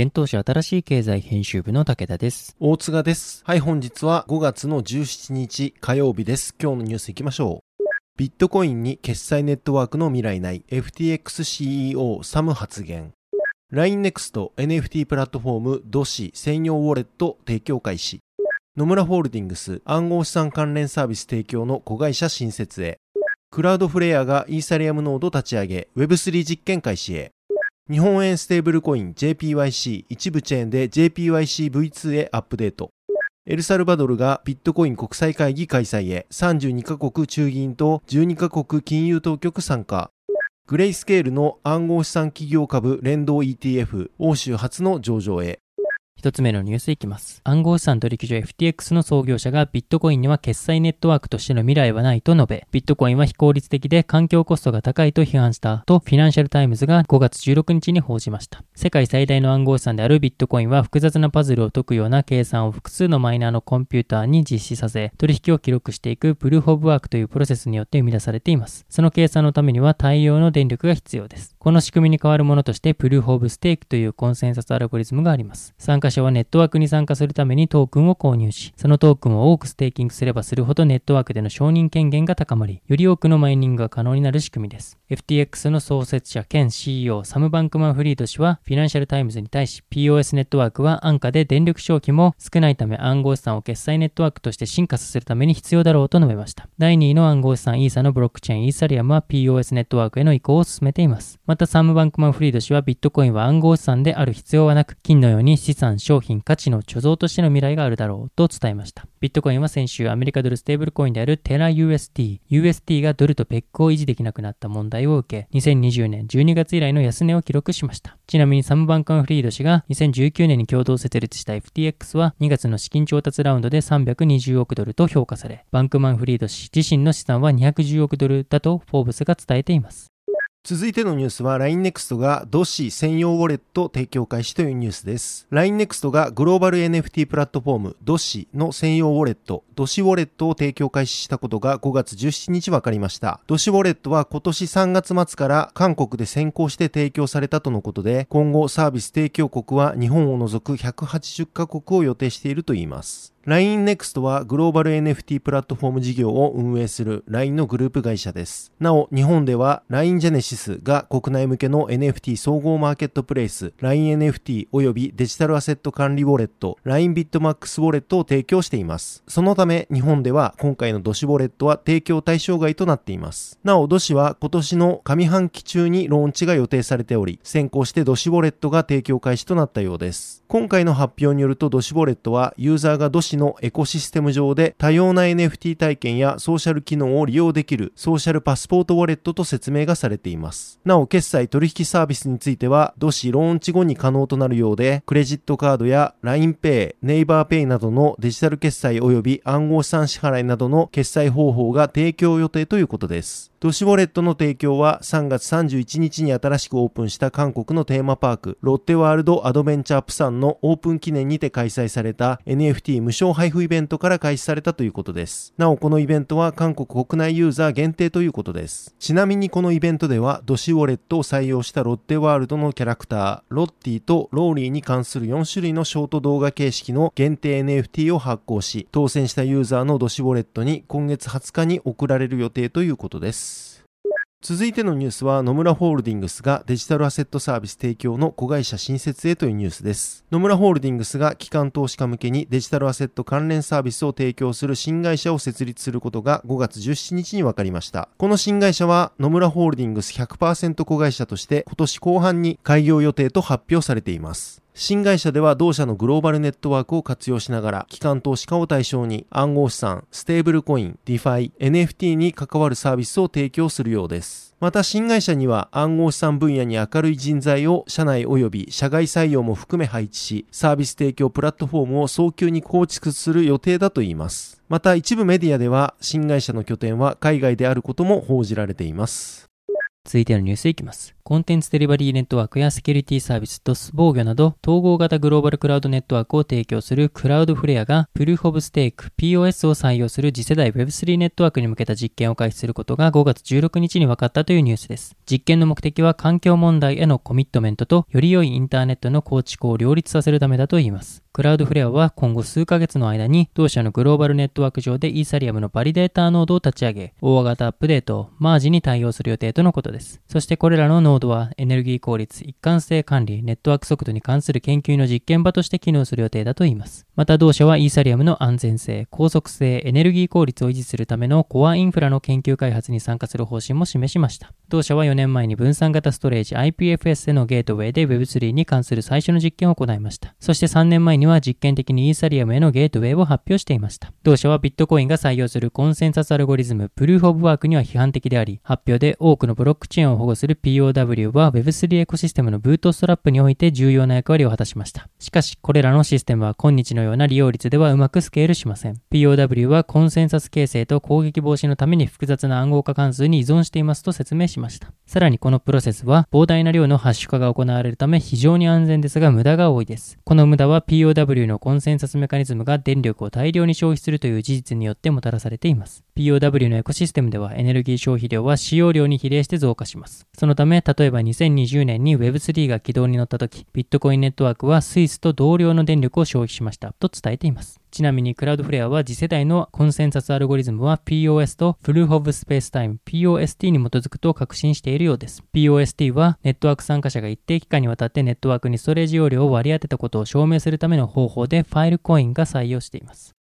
現当社新しい経済編集部の武田です。大塚です。はい、本日は5月の17日火曜日です。今日のニュース行きましょう。ビットコインに決済ネットワークの未来ない FTXCEO サム発言。LINENEXT NFT プラットフォームドシ専用ウォレット提供開始。野村ホールディングス暗号資産関連サービス提供の子会社新設へ。クラウドフレアがイーサリアムノード立ち上げ Web3 実験開始へ。日本円ステーブルコイン JPYC 一部チェーンで JPYCV2 へアップデート。エルサルバドルがビットコイン国際会議開催へ32カ国中銀と12カ国金融当局参加。グレイスケールの暗号資産企業株連動 ETF 欧州初の上場へ。一つ目のニュースいきます。暗号資産取引所 FTX の創業者がビットコインには決済ネットワークとしての未来はないと述べ、ビットコインは非効率的で環境コストが高いと批判したとフィナンシャルタイムズが5月16日に報じました。世界最大の暗号資産であるビットコインは複雑なパズルを解くような計算を複数のマイナーのコンピューターに実施させ、取引を記録していくプルーフ・オブ・ワークというプロセスによって生み出されています。その計算のためには大量の電力が必要です。この仕組みに代わるものとしてプルーフ・オブ・ステークというコンセンサスアルゴリズムがあります。参加者はネットワークに参加するためにトークンを購入し、そのトークンを多くステーキングすればするほどネットワークでの承認権限が高まり、より多くのマイニングが可能になる仕組みです。FTX の創設者兼 CEO サム・バンクマン・フリード氏はフィナンシャルタイムズに対し POS ネットワークは安価で電力消費も少ないため暗号資産を決済ネットワークとして進化させるために必要だろうと述べました。第2位の暗号資産イーサのブロックチェーンイーサリアムは POS ネットワークへの移行を進めています。またサム・バンクマン・フリード氏はビットコインは暗号資産である必要はなく、金のように資産、商品、価値の貯蔵としての未来があるだろうと伝えました。ビットコインは先週アメリカドルステーブルコインであるテラ UST、UST がドルとペックを維持できなくなった問題を受け、2020年12月以来の安値を記録しました。ちなみにサム・バンカン・フリード氏が2019年に共同設立した FTX は2月の資金調達ラウンドで320億ドルと評価され、バンクマン・フリード氏自身の資産は210億ドルだとフォーブスが伝えています。続いてのニュースは LINENEXT がドシ専用ウォレット提供開始というニュースです。LINENEXT がグローバル NFT プラットフォームドシの専用ウォレット、ドシウォレットを提供開始したことが5月17日分かりました。ドシウォレットは今年3月末から韓国で先行して提供されたとのことで、今後サービス提供国は日本を除く180カ国を予定しているといいます。LINENEXT はグローバル NFT プラットフォーム事業を運営する LINE のグループ会社です。なお、日本では LINE Genesis が国内向けの NFT 総合マーケットプレイス LINENFT 及びデジタルアセット管理ウォレット LINE ビットマックスウォレットを提供しています。そのため日本では今回の DOSI Wallet は提供対象外となっています。なお、 DOSI は今年の上半期中にローンチが予定されており、先行して DOSI Wallet が提供開始となったようです。今回の発表によると DOSI Wallet はユーザーが DOSI のエコシステム上で多様な NFT 体験やソーシャル機能を利用できるソーシャルパスポートウォレットと説明がされています。なお、決済取引サービスについては、ドシローンチ後に可能となるようで、クレジットカードや LINEPay、ネイバーペイなどのデジタル決済及び暗号資産支払いなどの決済方法が提供予定ということです。ドシウォレットの提供は3月31日に新しくオープンした韓国のテーマパーク、ロッテワールドアドベンチャープサンのオープン記念にて開催された NFT 無償証配布イベントから開始されたということです。なお、このイベントは韓国国内ユーザー限定ということです。ちなみにこのイベントでは、ドシウォレットを採用したロッテワールドのキャラクター、ロッティとローリーに関する4種類のショート動画形式の限定 NFT を発行し、当選したユーザーの DOSI Wallet に今月20日に送られる予定ということです。続いてのニュースは野村ホールディングスがデジタルアセットサービス提供の子会社新設へというニュースです。野村ホールディングスが機関投資家向けにデジタルアセット関連サービスを提供する新会社を設立することが5月17日に分かりました。この新会社は野村ホールディングス100%子会社として今年後半に開業予定と発表されています。新会社では同社のグローバルネットワークを活用しながら、機関投資家を対象に暗号資産、ステーブルコイン、 DeFi、NFT に関わるサービスを提供するようです。また新会社には暗号資産分野に明るい人材を社内及び社外採用も含め配置し、サービス提供プラットフォームを早急に構築する予定だといいます。また一部メディアでは新会社の拠点は海外であることも報じられています。続いてのニュースいきます。コンテンツデリバリーネットワークやセキュリティサービス、 DDoS 防御など統合型グローバルクラウドネットワークを提供するクラウドフレアがプルーフオブステーク POS を採用する次世代 Web3 ネットワークに向けた実験を開始することが5月16日に分かったというニュースです。実験の目的は環境問題へのコミットメントとより良いインターネットの構築を両立させるためだといいます。クラウドフレアは今後数ヶ月の間に同社のグローバルネットワーク上でイーサリアムのバリデーターノードを立ち上げ、大型アップデート、マージに対応する予定とのことです。そしてこれらのノードはエネルギー効率、一貫性管理、ネットワーク速度に関する研究の実験場として機能する予定だといいます。また同社はイーサリアムの安全性、高速性、エネルギー効率を維持するためのコアインフラの研究開発に参加する方針も示しました。同社は4年前に分散型ストレージ IPFS へのゲートウェイで Web3 に関する最初の実験を行いました。そして3年前には実験的にイーサリアムへのゲートウェイを発表していました。同社はビットコインが採用するコンセンサスアルゴリズム、プルーフオブワークには批判的であり、発表で多くのブロックチェーンを保護する POW w は Web3 エコシステムのブートストラップにおいて重要な役割を果たしました。しかし、これらのシステムは今日のような利用率ではうまくスケールしません。POW はコンセンサス形成と攻撃防止のために複雑な暗号化関数に依存していますと説明しました。さらにこのプロセスは膨大な量のハッシュ化が行われるため非常に安全ですが無駄が多いです。この無駄は POW のコンセンサスメカニズムが電力を大量に消費するという事実によってもたらされています。POW のエコシステムではエネルギー消費量は使用量に比例して増加します。そのため、例例えば2020年に Web3 が起動に乗った時、ビットコインネットワークはスイスと同量の電力を消費しましたと伝えています。ちなみにクラウドフレアは次世代のコンセンサスアルゴリズムは POS とプルーフオブスペースタイム POST に基づくと確信しているようです。POST はネットワーク参加者が一定期間にわたってネットワークにストレージ容量を割り当てたことを証明するための方法でファイルコインが採用しています。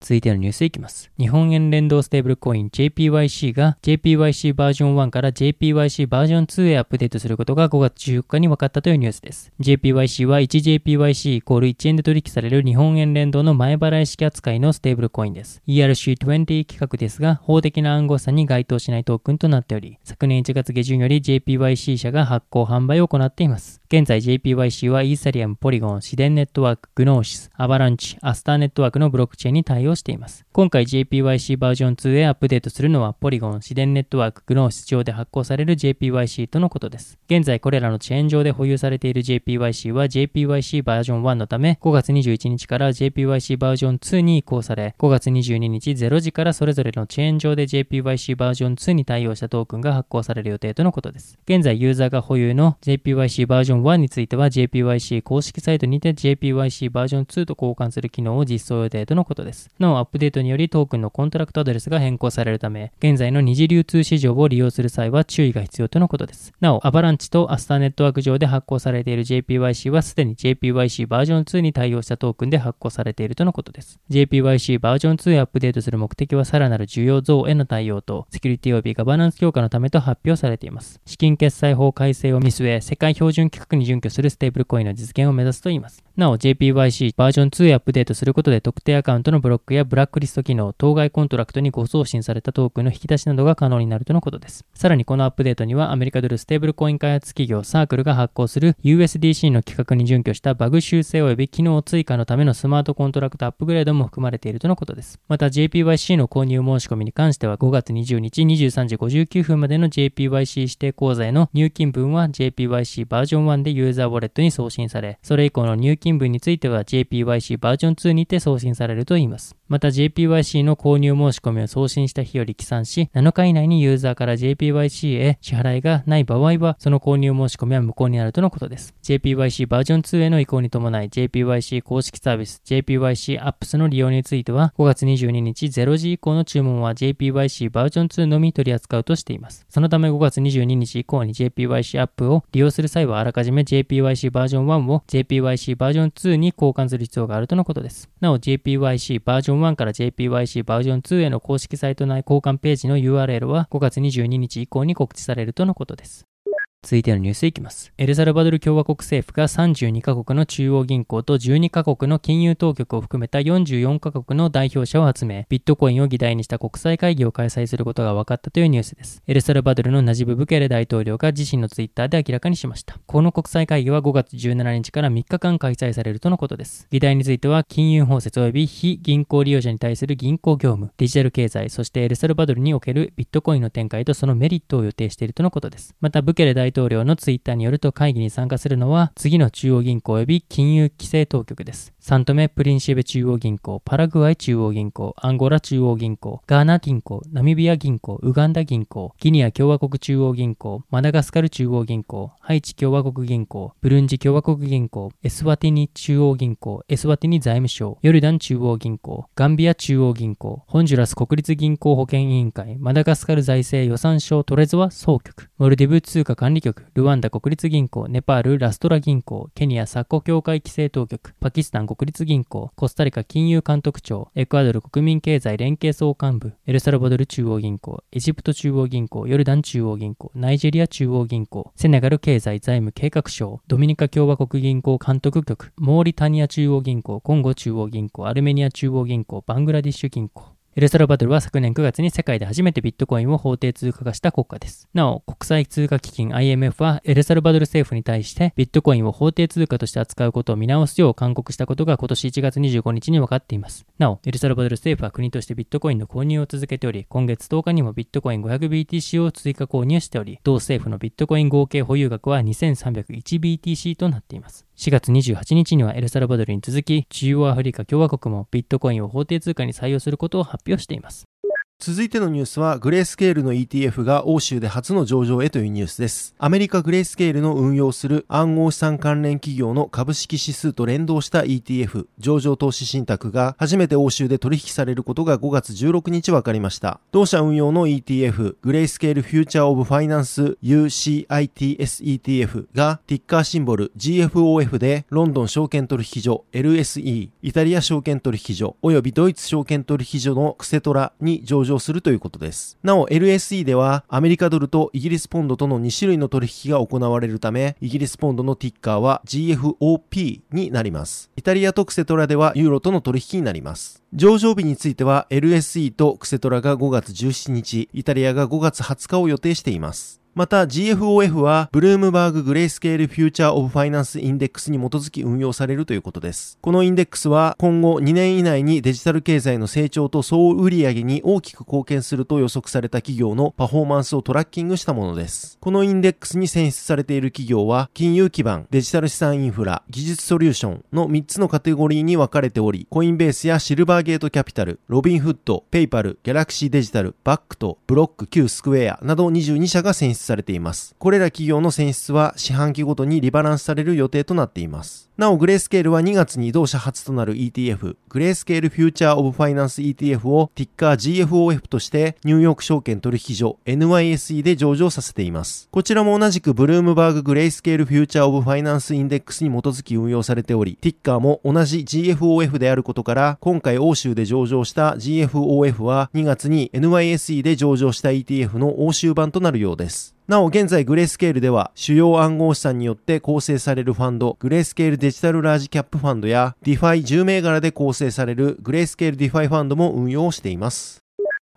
続いてのニュースいきます。日本円連動ステーブルコイン JPYC が JPYC バージョン1から JPYC バージョン2へアップデートすることが5月14日に分かったというニュースです。JPYC は 1JPYC イコール1円で取引される日本円連動の前払い式扱いのステーブルコインです。ERC20 規格ですが、法的な暗号資産に該当しないトークンとなっており、昨年1月下旬より JPYC 社が発行販売を行っています。現在 JPYC はイーサリアム、ポリゴン、シデンネットワーク、グノーシス、アバランチ、アスターネットワークのブロックチェーンに対応しています。今回 JPYC バージョン2へアップデートするのはポリゴン、シデンネットワーク、グノーシス上で発行される JPYC とのことです。現在これらのチェーン上で保有されている JPYC は JPYC バージョン1のため5月21日から JPYC バージョン2に移行され5月22日0時からそれぞれのチェーン上で JPYC バージョン2に対応したトークンが発行される予定とのことです。現在ユーザーが保有の JPYC バージョン1については JPYC 公式サイトにて JPYC バージョン2と交換する機能を実装予定とのことです。なお、アップデートによりトークンのコントラクトアドレスが変更されるため、現在の二次流通市場を利用する際は注意が必要とのことです。なお、アバランチとアスターネットワーク上で発行されている JPYC はすでに JPYC バージョン2に対応したトークンで発行されているとのことです。JPYC バージョン2へアップデートする目的はさらなる需要増への対応と、セキュリティ及びガバナンス強化のためと発表されています。資金決済法改正を見据え、世界標準規格に準拠するステーブルコインの実現を目指すといいます。なお JPYC バージョン2へアップデートすることで特定アカウントのブロックやブラックリスト機能、当該コントラクトに誤送信されたトークンの引き出しなどが可能になるとのことです。さらにこのアップデートにはアメリカドルステーブルコイン開発企業サークルが発行する USDC の規格に準拠したバグ修正及び機能追加のためのスマートコントラクトアップグレードも含まれているとのことです。また JPYC の購入申し込みに関しては5月20日23時59分までの JPYC 指定口座への入金分は JPYC バージョン1でユーザーウォレットに送信され、それ以降の入金分については JPYC バージョン2にて送信されるといいます。また JPYC の購入申し込みを送信した日より起算し、7日以内にユーザーから JPYC へ支払いがない場合は、その購入申し込みは無効になるとのことです。JPYC バージョン2への移行に伴い、JPYC 公式サービス JPYC Apps の利用については、5月22日0時以降の注文は JPYC バージョン2のみ取り扱うとしています。そのため5月22日以降に JPYC アップを利用する際はあらかじめじめ JPYC バージョン1を JPYC バージョン2に交換する必要があるとのことです。なお JPYC バージョン1から JPYC バージョン2への公式サイト内交換ページの URL は5月22日以降に告知されるとのことです。続いてのニュースいきます。エルサルバドル共和国政府が32カ国の中央銀行と12カ国の金融当局を含めた44カ国の代表者を集め、ビットコインを議題にした国際会議を開催することが分かったというニュースです。エルサルバドルのナジブ・ブケレ大統領が自身のツイッターで明らかにしました。この国際会議は5月17日から3日間開催されるとのことです。議題については、金融包摂及び非銀行利用者に対する銀行業務、デジタル経済、そしてエルサルバドルにおけるビットコインの展開とそのメリットを予定しているとのことです。また、ブケレ大大統領のツイッターによると会議に参加するのは次の中央銀行及び金融規制当局です。サントメ・プリンシベ中央銀行、パラグアイ中央銀行、アンゴラ中央銀行、ガーナ銀行、ナミビア銀行、ウガンダ銀行、ギニア共和国中央銀行、マダガスカル中央銀行、ハイチ共和国銀行、ブルンジ共和国銀行、エスワティニ中央銀行、エスワティニ財務省、ヨルダン中央銀行、ガンビア中央銀行、ホンジュラス国立銀行保険委員会、マダガスカル財政予算省。トレゾール総局、モルディブ通貨管理局、ルワンダ国立銀行、ネパールラストラ銀行、ケニアサッコ協会規制当局、パキスタン国立銀行、コスタリカ金融監督庁、エクアドル国民経済連携総監部、エルサルバドル中央銀行、エジプト中央銀行、ヨルダン中央銀行、ナイジェリア中央銀行、セネガル経済財務計画省、ドミニカ共和国銀行監督局、モーリタニア中央銀行、コンゴ中央銀行、アルメニア中央銀行、バングラディッシュ銀行、エルサルバドルは昨年9月に世界で初めてビットコインを法定通貨化した国家です。なお、国際通貨基金 IMF はエルサルバドル政府に対してビットコインを法定通貨として扱うことを見直すよう勧告したことが今年1月25日に分かっています。なお、エルサルバドル政府は国としてビットコインの購入を続けており、今月10日にもビットコイン 500BTC を追加購入しており、同政府のビットコイン合計保有額は 2301BTC となっています。4月28日にはエルサルバドルに続き、中央アフリカ共和国もビットコインを法定通貨に採用することを発表しています。続いてのニュースは、グレースケールの ETF が欧州で初の上場へというニュースです。アメリカグレースケールの運用する暗号資産関連企業の株式指数と連動した ETF、上場投資信託が初めて欧州で取引されることが5月16日分かりました。同社運用の ETF、 Grayscale Future of Finance UCITS ETF がティッカーシンボル GFOF でロンドン証券取引所 LSE、イタリア証券取引所及びドイツ証券取引所のクセトラに上場場するということです。なお LSE ではアメリカドルとイギリスポンドとの2種類の取引が行われるため、イギリスポンドのティッカーは GFOP になります。イタリアとクセトラではユーロとの取引になります。上場日については LSE とクセトラが5月17日、イタリアが5月20日を予定しています。また GFOF はブルームバーググレースケールフューチャーオブファイナンスインデックスに基づき運用されるということです。このインデックスは今後2年以内にデジタル経済の成長と総売上に大きく貢献すると予測された企業のパフォーマンスをトラッキングしたものです。このインデックスに選出されている企業は金融基盤、デジタル資産インフラ、技術ソリューションの3つのカテゴリーに分かれており、コインベースやシルバーゲートキャピタル、ロビンフッド、ペイパル、ギャラクシーデジタル、バックト、ブロック、旧スクエアなど22社が選出されています。これら企業の選出は四半期ごとにリバランスされる予定となっています。なお、グレースケールは2月に同社初となる ETF、グレースケールフューチャーオブファイナンス ETF をティッカー GFOF としてニューヨーク証券取引所 NYSE で上場させています。こちらも同じくブルームバーググレースケールフューチャーオブファイナンスインデックスに基づき運用されており、ティッカーも同じ GFOF であることから、今回欧州で上場した GFOF は2月に NYSE で上場した ETF の欧州版となるようです。なお、現在グレースケールでは、主要暗号資産によって構成されるファンド、グレースケールデジタルラージキャップファンドや、ディファイ10銘柄で構成されるグレースケールディファイファンドも運用しています。